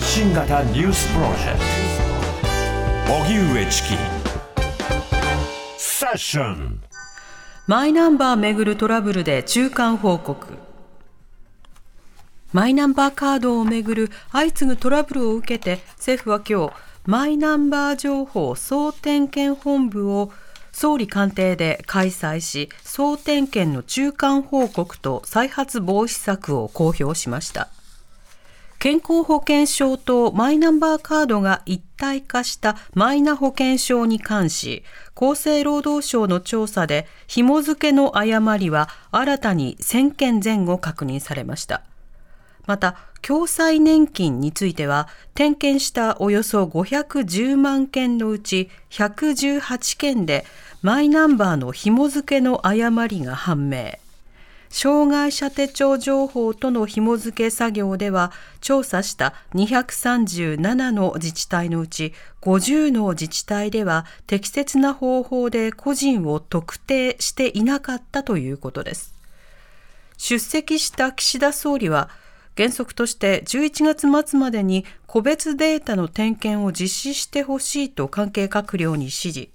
発信型ニュースプロジェクト。荻上チキセッションマイナンバーめぐるトラブルで中間報告。マイナンバーカードをめぐる相次ぐトラブルを受けて政府は今日マイナンバー情報総点検本部を総理官邸で開催し総点検の中間報告と再発防止策を公表しました。健康保険証とマイナンバーカードが一体化したマイナ保険証に関し、厚生労働省の調査で紐付けの誤りは新たに1000件前後確認されました。また、共済年金については、点検したおよそ510万件のうち118件で、マイナンバーの紐付けの誤りが判明。障害者手帳情報との紐付け作業では調査した237の自治体のうち50の自治体では適切な方法で個人を特定していなかったということです。出席した岸田総理は原則として11月末までに個別データの点検を実施してほしいと関係閣僚に指示。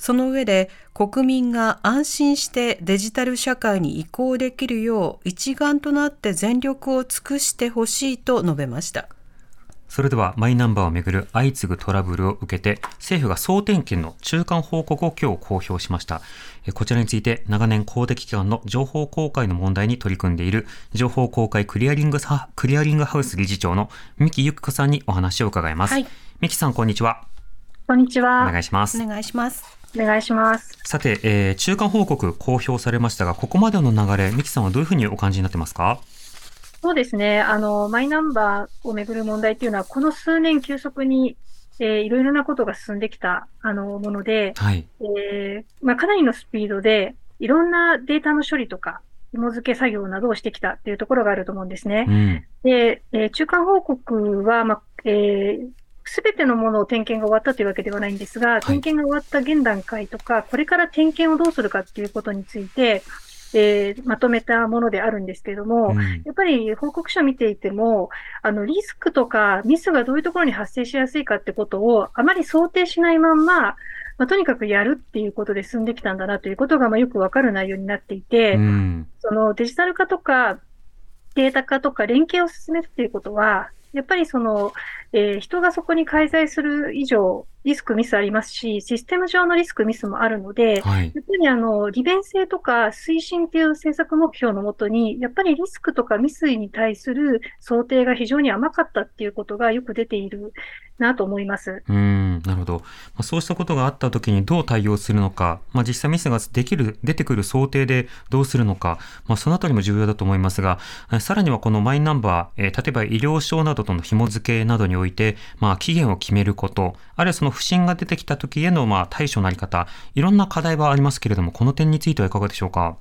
その上で国民が安心してデジタル社会に移行できるよう一丸となって全力を尽くしてほしいと述べました。それではマイナンバーをめぐる相次ぐトラブルを受けて政府が総点検の中間報告を今日公表しました。えこちらについて長年公的機関の情報公開の問題に取り組んでいる情報公開クリアリングサクリアリングハウス理事長の三木由紀子さんにお話を伺います。はい三木さんこんにちは。こんにちは。お願いします。お願いします。お願いします。さて、えー中間報告公表されましたが、ここまでの流れ、三木さんはどういうふうにお感じになってますか？そうですね。あの、マイナンバーをめぐる問題っていうのは、この数年急速に、えーいろいろなことが進んできた、あの、もので、はい。えーまあ、かなりのスピードで、いろんなデータの処理とか、紐付け作業などをしてきたっていうところがあると思うんですねう。ん。で、えー中間報告は、まあ、えすべてのものを点検が終わったというわけではないんですが、点検が終わった現段階とか、これから点検をどうするかっていうことについて、えーまとめたものであるんですけれども、うんやっぱり報告書を見ていても、あの、リスクとかミスがどういうところに発生しやすいかってことをあまり想定しないまんま、まあ、とにかくやるっていうことで進んできたんだなということが、まあ、よくわかる内容になっていて、うん。そのデジタル化とかデータ化とか連携を進めるっていうことは、やっぱりその、えー人がそこに介在する以上、リスクミスありますし、システム上のリスクミスもあるので、はい。やっぱりあの、利便性とか推進っていう政策目標のもとに、やっぱりリスクとかミスに対する想定が非常に甘かったっていうことがよく出ているなと思います。うん、なるほど。まあ、そうしたことがあったときにどう対応するのか、まあ、実際ミスができる、出てくる想定でどうするのか、まあ、そのあたりも重要だと思いますが、えさらにはこのマイナンバー、えー例えば医療証などとの紐付けなどにおいて、まあ、期限を決めること、あるいはその不審が出てきた時へのまあ対処のあり方、いろんな課題はありますけれども、この点についてはいかがでしょうか？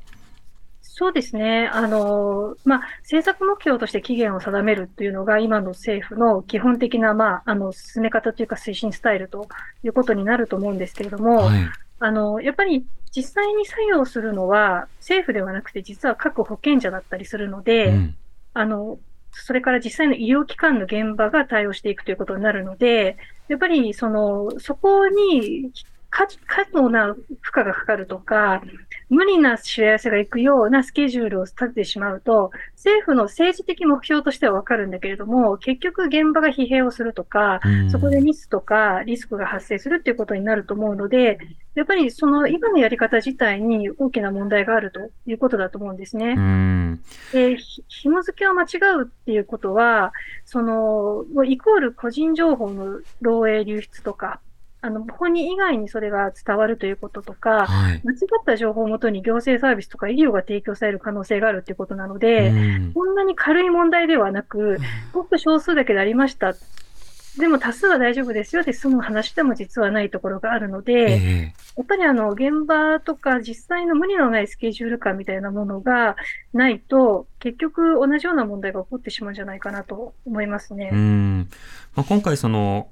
そうですね。あの、まあ、政策目標として期限を定めるというのが今の政府の基本的な、まあ、あの、進め方というか推進スタイルということになると思うんですけれども、はい。あの、やっぱり実際に作業するのは政府ではなくて実は各保健者だったりするので、うん。あの、それから実際の医療機関の現場が対応していくということになるので、やっぱりその、そこに過度な負荷がかかるとか、無理な知らせが行くようなスケジュールを立ててしまうと、政府の政治的目標としてはわかるんだけれども、結局現場が疲弊をするとか、うんそこでミスとかリスクが発生するっていうことになると思うので、やっぱりその今のやり方自体に大きな問題があるということだと思うんですね。うん。で、ひ紐付けを間違うっていうことは、その、イコール個人情報の漏洩流出とか、あの、本人以外にそれが伝わるということとか、はい。間違った情報をもとに行政サービスとか医療が提供される可能性があるということなので、うんこんなに軽い問題ではなく、ごく少数だけでありました。でも多数は大丈夫ですよって済む話でも実はないところがあるので、ええやっぱりあの、現場とか実際の無理のないスケジュール感みたいなものがないと、結局同じような問題が起こってしまうんじゃないかなと思いますね。うんまあ、今回その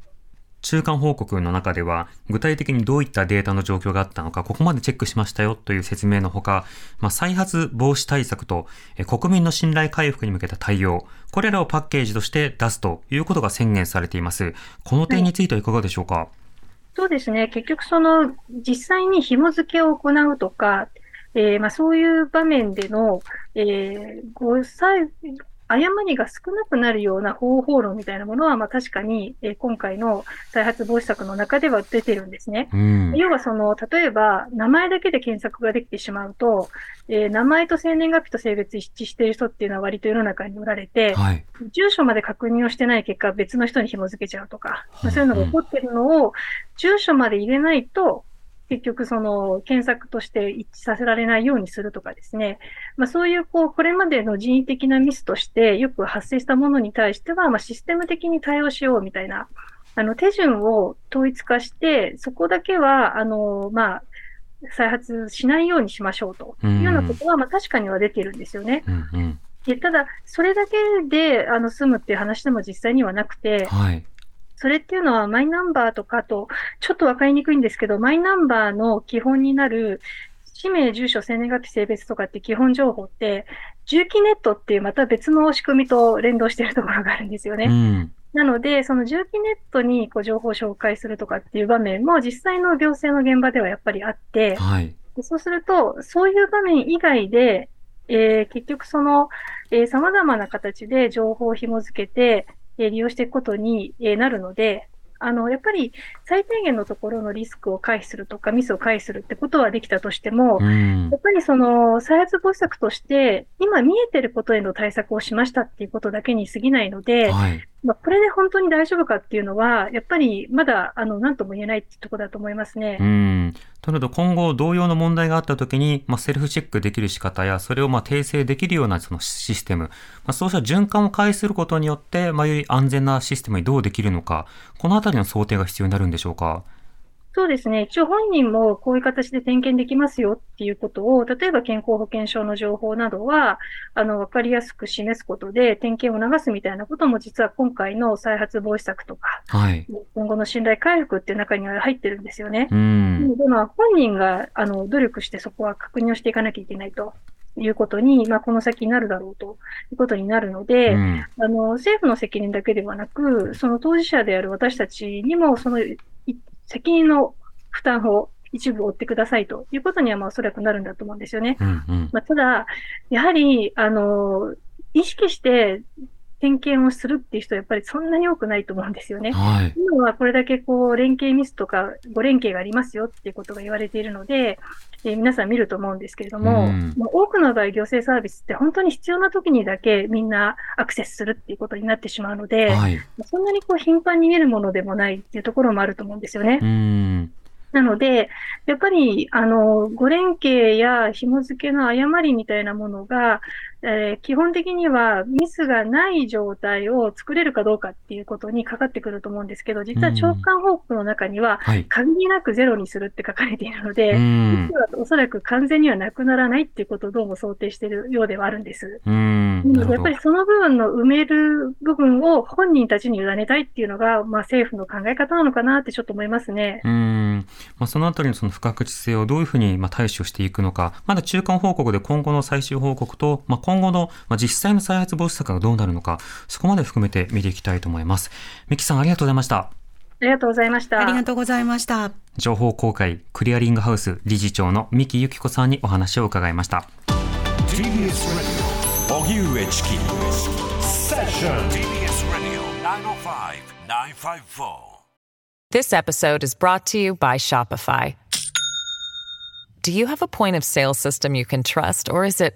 中間報告の中では具体的にどういったデータの状況があったのかここまでチェックしましたよという説明のほか、まあ、再発防止対策とえ国民の信頼回復に向けた対応これらをパッケージとして出すということが宣言されていますこの点についてはいかがでしょうか、そうですね。結局その、実際に紐付けを行うとか、えーまあ、そういう場面での、えーご誤りが少なくなるような方法論みたいなものは、まあ、確かに、えー今回の再発防止策の中では出てるんですね。うん要はその、例えば、名前だけで検索ができてしまうと、えー名前と生年月日と性別一致している人っていうのは割と世の中におられて、はい住所まで確認をしてない結果、別の人に紐付けちゃうとか、まあそういうのが起こってるのを、住所まで入れないと、結局その検索として一致させられないようにするとかですね。まあそういうこう、これまでの人為的なミスとしてよく発生したものに対しては、まあシステム的に対応しようみたいな、あの手順を統一化して、そこだけは、あの、まあ、再発しないようにしましょうというようなことは、まあ確かには出てるんですよね。うんうんでただ、それだけであの済むっていう話でも実際にはなくて、はいそれっていうのはマイナンバーとかと、ちょっとわかりにくいんですけど、マイナンバーの基本になる、氏名、住所、生年月日、性別とかって基本情報って、住基ネットっていうまた別の仕組みと連動しているところがあるんですよね。うんなので、その住基ネットにこう情報を紹介するとかっていう場面も実際の行政の現場ではやっぱりあって、はいでそうすると、そういう場面以外で、えー結局その、えー様々な形で情報を紐付けて、えー利用していくことに、えーなるので、あの、やっぱり最低限のところのリスクを回避するとか、ミスを回避するってことはできたとしても、うん。やっぱりその再発防止策として、今見えてることへの対策をしましたっていうことだけに過ぎないので、はいまあ、これで本当に大丈夫かっていうのは、やっぱりまだ、あの、何とも言えないってところだと思いますね。うん。となると今後同様の問題があったときに、まあ、セルフチェックできる仕方や、それをまあ訂正できるようなそのシステム、まあ、そうした循環を介することによって、まあ、より安全なシステムにどうできるのか、このあたりの想定が必要になるんでしょうか？そうですね。一応本人もこういう形で点検できますよっていうことを、例えば健康保険証の情報などは、あの、わかりやすく示すことで点検を流すみたいなことも実は今回の再発防止策とか、はい。今後の信頼回復っていう中には入ってるんですよねう。ん。でまあ、本人が、あの、努力してそこは確認をしていかなきゃいけないということに、まあ、この先になるだろうということになるので、うんあの、政府の責任だけではなく、その当事者である私たちにも、そのい責任の負担を一部負ってくださいということには、まあ、おそらくなるんだと思うんですよね。うんうん。まあ、ただ、やはり、あの、意識して点検をするっていう人はやっぱりそんなに多くないと思うんですよね。はい。今はこれだけこう、連携ミスとかご連携がありますよっていうことが言われているので、えー皆さん見ると思うんですけれども、うんまあ多くの場合行政サービスって本当に必要な時にだけみんなアクセスするっていうことになってしまうので、はい。そんなにこう頻繁に見るものでもないっていうところもあると思うんですよね。うん。なので、やっぱり、あの、ご連携や紐付けの誤りみたいなものが、えー基本的にはミスがない状態を作れるかどうかっていうことにかかってくると思うんですけど、実は長官報告の中には、はい。限りなくゼロにするって書かれているので、うんミス。はおそらく完全にはなくならないっていうことをどうも想定しているようではあるんです。うん。やっぱり。その部分の埋める部分を本人たちに委ねたいっていうのが、まあ政府の考え方なのかなってちょっと思いますね。うん。まあ、そのあたりのその不確実性をどういうふうにまあ対処していくのか、まだ中間報告で今後の最終報告と、まあ、今後のまあ実際の再発防止策がどうなるのか、そこまで含めて見ていきたいと思います。ミキさんありがとうございました。ありがとうございました。ありがとうございました。情報公開クリアリングハウス理事長の三木由紀子さんにお話を伺いました。TBS Radio 荻上チキセッション TBS Radio 905 954. This episode is brought to you by Shopify. Do you have a point of sale system you can trust, or is it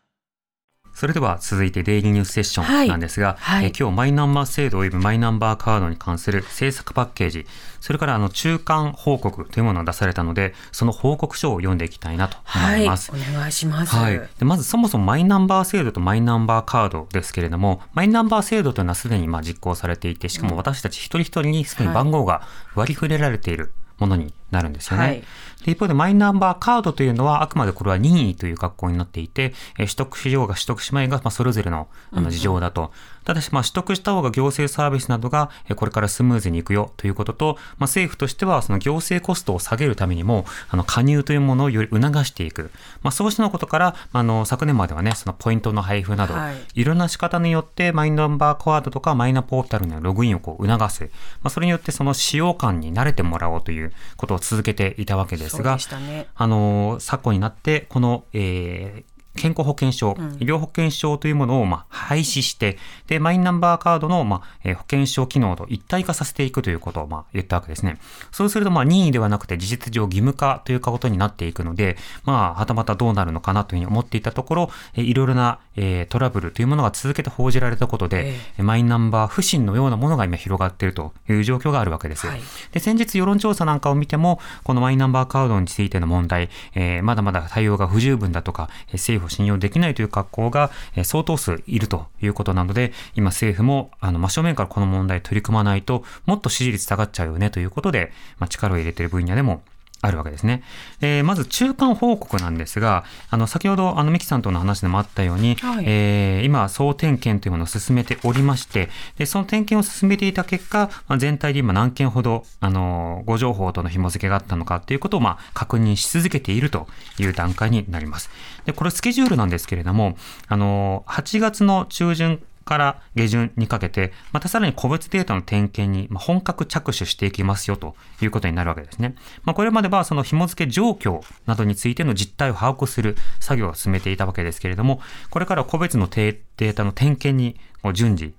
それでは続いてデイリーニュースセッションなんですが、はい。はいえー今日マイナンバー制度及びマイナンバーカードに関する政策パッケージ、それからあの中間報告というものが出されたので、その報告書を読んでいきたいなと思います。お願いします。はい、でまずそもそもマイナンバー制度とマイナンバーカードですけれども、マイナンバー制度というのはすでにまあ実行されていて、しかも私たち一人一人にすでに番号が割り振れられているものになるんですよね。はいで一方でマイナンバーカードというのはあくまでこれは任意という格好になっていて、えー取得しようが取得しまいが、まあ、それぞれのあの事情だと。ただし、まあ、取得した方が行政サービスなどがえーこれからスムーズにいくよということと、まあ、政府としてはその行政コストを下げるためにも、あの加入というものをより促していく。まあ、そうしたことから、あの昨年まではね、そのポイントの配布など、はいいろんな仕方によってマイナンバーカードとかマイナポータルのログインをこう促す。まあ、それによってその使用感に慣れてもらおうということを続けていたわけですがね。あの昨今になって、この、えー健康保険証、医療保険証というものを、まあ、廃止して、で、マイナンバーカードの、まあ、えー保険証機能と一体化させていくということを、まあ、言ったわけですね。そうすると、まあ、任意ではなくて事実上義務化ということになっていくので、まあ、はたまたどうなるのかなというふうに思っていたところ、えーいろいろな、えートラブルというものが続けて報じられたことで、えマイナンバー不信のようなものが今広がっているという状況があるわけです。はいで、先日世論調査なんかを見ても、このマイナンバーカードについての問題、えーまだまだ対応が不十分だとか、えー府を信用できないという格好が、相当数いるということなので、今政府も、あの、真正面からこの問題取り組まないと、もっと支持率下がっちゃうよねということで、まあ、力を入れている分野でもあるわけですね。えーまず中間報告なんですが、あの、先ほど、あの、ミキさんとの話でもあったように、はいえー今、総点検というものを進めておりまして、で、その点検を進めていた結果、まあ、全体で今何件ほど、あの、ご情報との紐付けがあったのかということを、まあ、確認し続けているという段階になります。で、これスケジュールなんですけれども、あの、8月の中旬から下旬にかけて、またさらに個別データの点検にま本格着手していきますよということになるわけですね。まあ、これまではその紐付け状況などについての実態を把握する作業を進めていたわけですけれども、これから個別のデータの点検にこう順次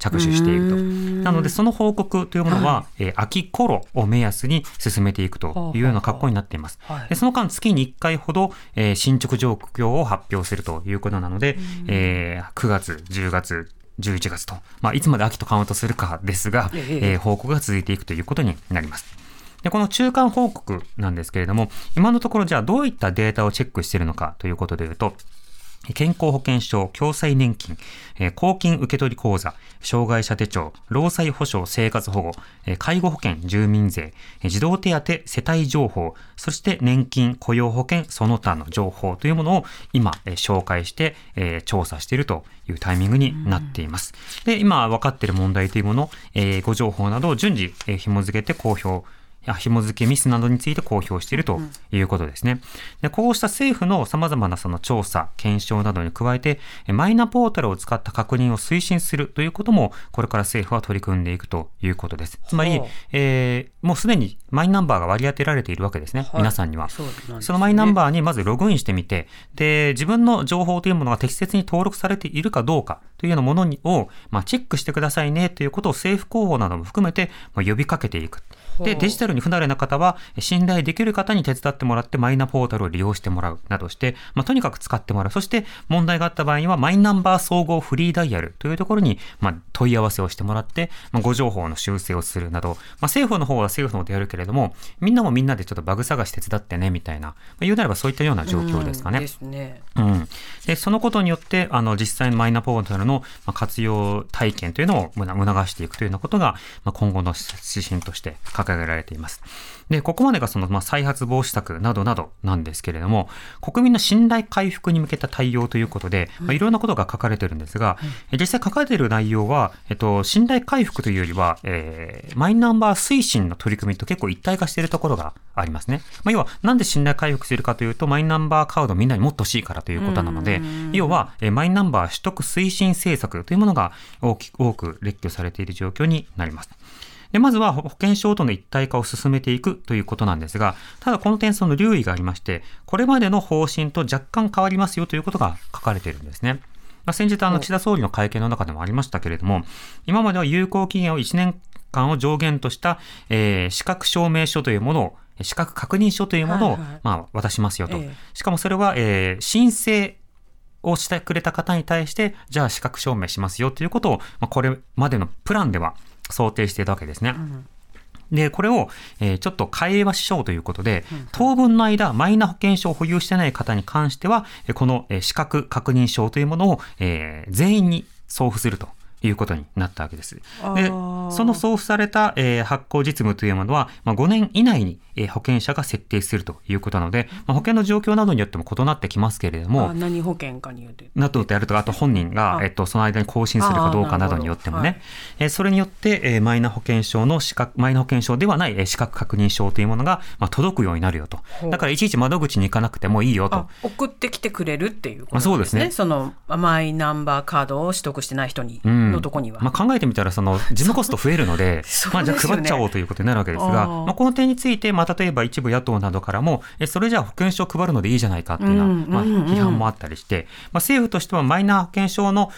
着手していると。なので、その報告というものは、えー秋頃を目安に進めていくというような格好になっています。はいでその間、月に1回ほど、えー進捗状況を発表するということなので、えー9月、10月、11月と、まあ、いつまで秋とカウントするかですが、えええー報告が続いていくということになります。で、この中間報告なんですけれども、今のところじゃあどういったデータをチェックしているのかということでいうと、健康保険証、共済年金、公金受取口座、障害者手帳、労災保障生活保護、介護保険、住民税、児童手当、世帯情報、そして年金、雇用保険、その他の情報というものを今、紹介して、調査しているというタイミングになっています。で、今分かっている問題というもの、ご情報などを順次、紐付けて公表紐付けミスなどについて公表しているということですね。でこうした政府の様々なその調査、検証などに加えて、えマイナポータルを使った確認を推進するということも、これから政府は取り組んでいくということです。つまりはあ、えーもうすでにマイナンバーが割り当てられているわけですね、はい皆さんには。そねそのマイナンバーにまずログインしてみて、で、自分の情報というものが適切に登録されているかどうかというようなものにを、まあ、チェックしてくださいねということを政府広報なども含めて、まあ、呼びかけていく。で、デジタルに不慣れな方は、信頼できる方に手伝ってもらって、マイナポータルを利用してもらうなどして、まあ、とにかく使ってもらう。そして、問題があった場合には、マイナンバー総合フリーダイヤルというところに、まあ、問い合わせをしてもらって、まあ、ご情報の修正をするなど、まあ、政府の方は政府の方でやるけれども、みんなもみんなでちょっとバグ探し手伝ってね、みたいな、まあ、言うなればそういったような状況ですかね。うんですね。うん、でそのことによってあの実際のマイナポータルのまあ活用体験というのをむな促していくというようなことが、まあ、今後の指針として掲げられています。でここまでがその、まあ、再発防止策などなどなんですけれども国民の信頼回復に向けた対応ということで、まあ、いろんなことが書かれてるんですが、え実際書かれている内容は、えっと、信頼回復というよりは、えーマイナンバー推進の取り組みと結構一体化しているところがありますね。まあ、要はなんで信頼回復するかというとマイナンバーカードをみんなに持ってほしいからということなので、要は、えーマイナンバー取得推進政策というものが大き多く列挙されている状況になります。で、まずは保険証との一体化を進めていくということなんですが、ただこの点その留意がありまして、これまでの方針と若干変わりますよということが書かれているんですね。まあ、先日あの岸田総理の会見の中でもありましたけれども、今までは有効期限を1年間を上限とした、えー資格証明書というものを、資格確認書というものを、はいはいまあ、渡しますよと。ええしかもそれは、えー申請をしてくれた方に対して、じゃあ資格証明しますよということを、まあ、これまでのプランでは想定していたわけですね。で、これを、えーちょっと変えましょうということで、当分の間、マイナ保険証を保有してない方に関しては、えーこの、えー資格確認証というものを、えー全員に送付すると。いうことになったわけです。で、その送付された、えー発行実務というものは、まあ、5年以内に、えー保険者が設定するということなので、まあ、保険の状況などによっても異なってきますけれどもあ、何保険かによって。などとやるとか、あと本人が、あえっと、その間に更新するかどうかなどによってもね、えーそれによって、えーマイナ保険証の資格、マイナ保険証ではない、えー資格確認証というものが、まあ、届くようになるよと。だから、いちいち窓口に行かなくてもいいよと。あ。送ってきてくれるっていうことまあそうですね。そのマイナンバーカードを取得してない人に、うんのとこには。まあ、考えてみたら、その、事務コスト増えるので、そう。まあ、じゃあ配っちゃおうということになるわけですが、まあ、この点について、まあ、例えば一部野党などからも、え、それじゃあ保険証配るのでいいじゃないかっていうような、うんまあ、うんうん。批判もあったりして、まあ、政府としてはマイナ保険証の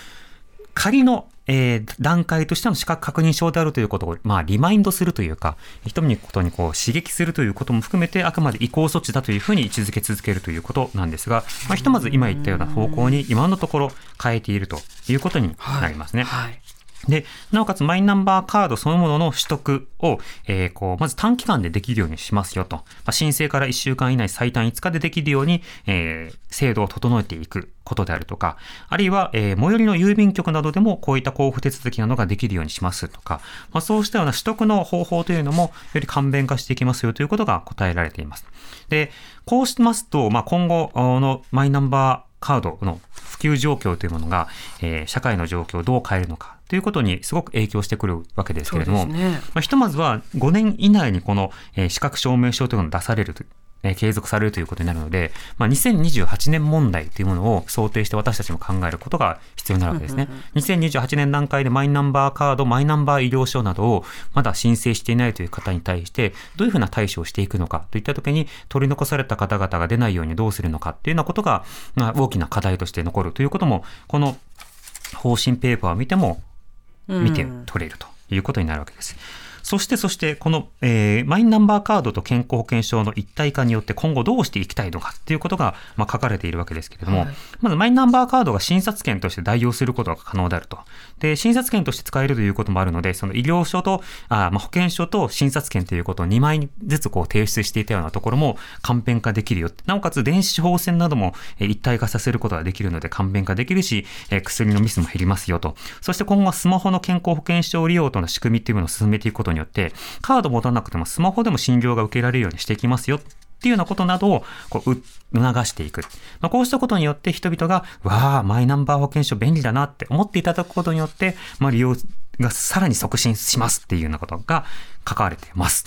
仮の、えー段階としての資格確認証であるということを、まあ、リマインドするというか、人々にことにこう刺激するということも含めて、あくまで移行措置だというふうに位置づけ続けるということなんですが、まあ、ひとまず今言ったような方向に今のところ変えているということになりますね。はい。で、なおかつマイナンバーカードそのものの取得を、えーこう、まず短期間でできるようにしますよと。まあ、申請から1週間以内最短5日でできるように、えー制度を整えていくことであるとか、あるいは、えー最寄りの郵便局などでもこういった交付手続きなどができるようにしますとか、まあ、そうしたような取得の方法というのもより簡便化していきますよということが答えられています。で、こうしますと、まあ、今後のマイナンバーカードの普及状況というものが、えー社会の状況をどう変えるのかということにすごく影響してくるわけですけれども、ねまあ、ひとまずは5年以内にこの、えー資格証明書というのが出されると。えー継続されるということになるので、まあ、2028年問題というものを想定して私たちも考えることが必要になるわけですね。2028年段階でマイナンバーカード、マイナンバー医療証などをまだ申請していないという方に対して、どういうふうな対処をしていくのかといったときに、取り残された方々が出ないようにどうするのかっていうようなことが、まあ、大きな課題として残るということも、この方針ペーパーを見ても見て取れるということになるわけです。そして、そして、この、えーマイナンバーカードと健康保険証の一体化によって今後どうしていきたいのかっていうことが、まあ、書かれているわけですけれども、はいまずマイナンバーカードが診察券として代用することが可能であると。で、診察券として使えるということもあるので、その医療証と、あまあ、保険証と診察券ということを2枚ずつこう提出していたようなところも簡便化できるよ。なおかつ電子処方箋などもえー一体化させることができるので簡便化できるし、えー薬のミスも減りますよと。そして今後はスマホの健康保険証利用との仕組みっていうものを進めていくことによって、カード持たなくてもスマホでも診療が受けられるようにしていきますよ。っていうようなことなどをこうう促していく。まあ、こうしたことによって人々が、わあ、マイナンバー保険証便利だなって思っていただくことによって、まあ、利用がさらに促進しますっていうようなことが書かれています。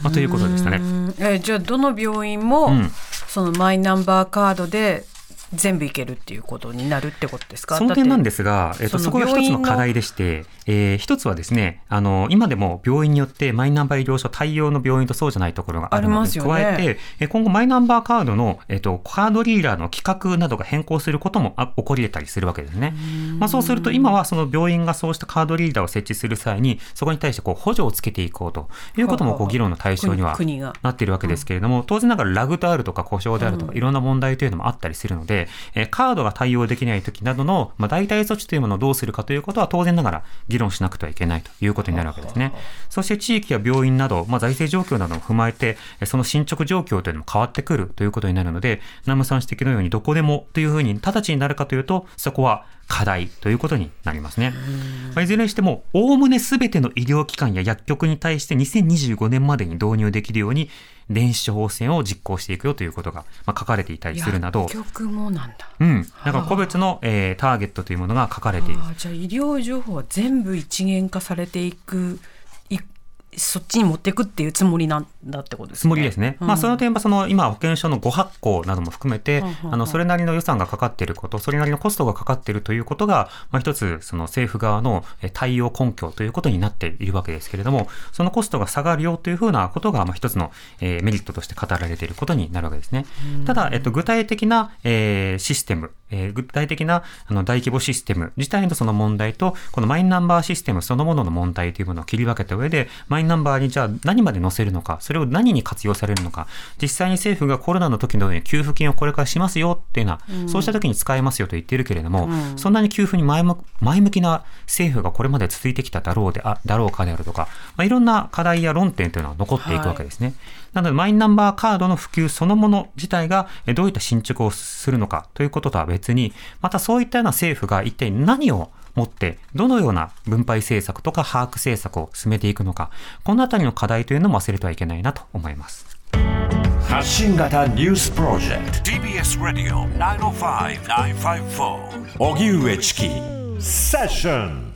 まあ、ということでしたね。うんえーじゃあどの病院も、うんそのマイナンバーカードで全部いけるっていうことになるってことですか？その点なんですすが、えっと、そこが一つのの課題でして、えー一つはですね、あの、今でも病院によってマイナンバー医療証対応の病院とそうじゃないところがあるのにありますよね。加えて、えー今後マイナンバーカードの、えっと、カードリーダーの規格などが変更することもあ起こり得たりするわけですね。まあ、そうすると今はその病院がそうしたカードリーダーを設置する際に、そこに対してこう補助をつけていこうということもこう議論の対象にはなっているわけですけれども、当然ながらラグであるとか故障であるとか、いろんな問題というのもあったりするので、えーカードが対応できない時などの、まあ、代替措置というものをどうするかということは当然ながら議論しなくてはいけないということになるわけですね。そして地域や病院など、まあ、財政状況なども踏まえて、えーその進捗状況というのも変わってくるということになるので、南無さん指摘のようにどこでもというふうに直ちになるかというと、そこは課題ということになりますね。まあいずれにしても、おおむねすべての医療機関や薬局に対して2025年までに導入できるように、電子処方箋を実行していくよということが、まあ、書かれていたりするなど、薬局もなんだうん。だから個別の、えーターゲットというものが書かれている。じゃあ医療情報は全部一元化されていくいそっちに持っていくっていうつもりなんだってことですねつもりですね。まあ、その点は、その、今、保険証のご発行なども含めてうんうんう、んあの、それなりの予算がかかっていること、それなりのコストがかかっているということが、まあ、一つ、その政府側のえ対応根拠ということになっているわけですけれども、そのコストが下がるよというふうなことが、まあ、一つの、えーメリットとして語られていることになるわけですね。ただ、えっと、具体的な、えーシステム、えー具体的なあの大規模システム自体のその問題と、このマイナンバーシステムそのものの問題というものを切り分けた上で、マイナンバーにじゃあ何まで載せるのか、それを何に活用されるのか、実際に政府がコロナの時のように給付金をこれからしますよっていうのは、そうした時に使えますよと言っているけれども、そんなに給付に前向前向きな政府がこれまで続いてきただろうであだろうかであるとか、まあ、いろんな課題や論点というのは残っていくわけですね。なので、マイナンバーカードの普及そのもの自体がえどういった進捗をするのかということとは別に、またそういったような政府が一体何を持って、どのような分配政策とか把握政策を進めていくのか、このあたりの課題というのも忘れてはいけないなと思います。発信型ニュースプロジェク TBS Radio 905-954ト荻上チキ。セッション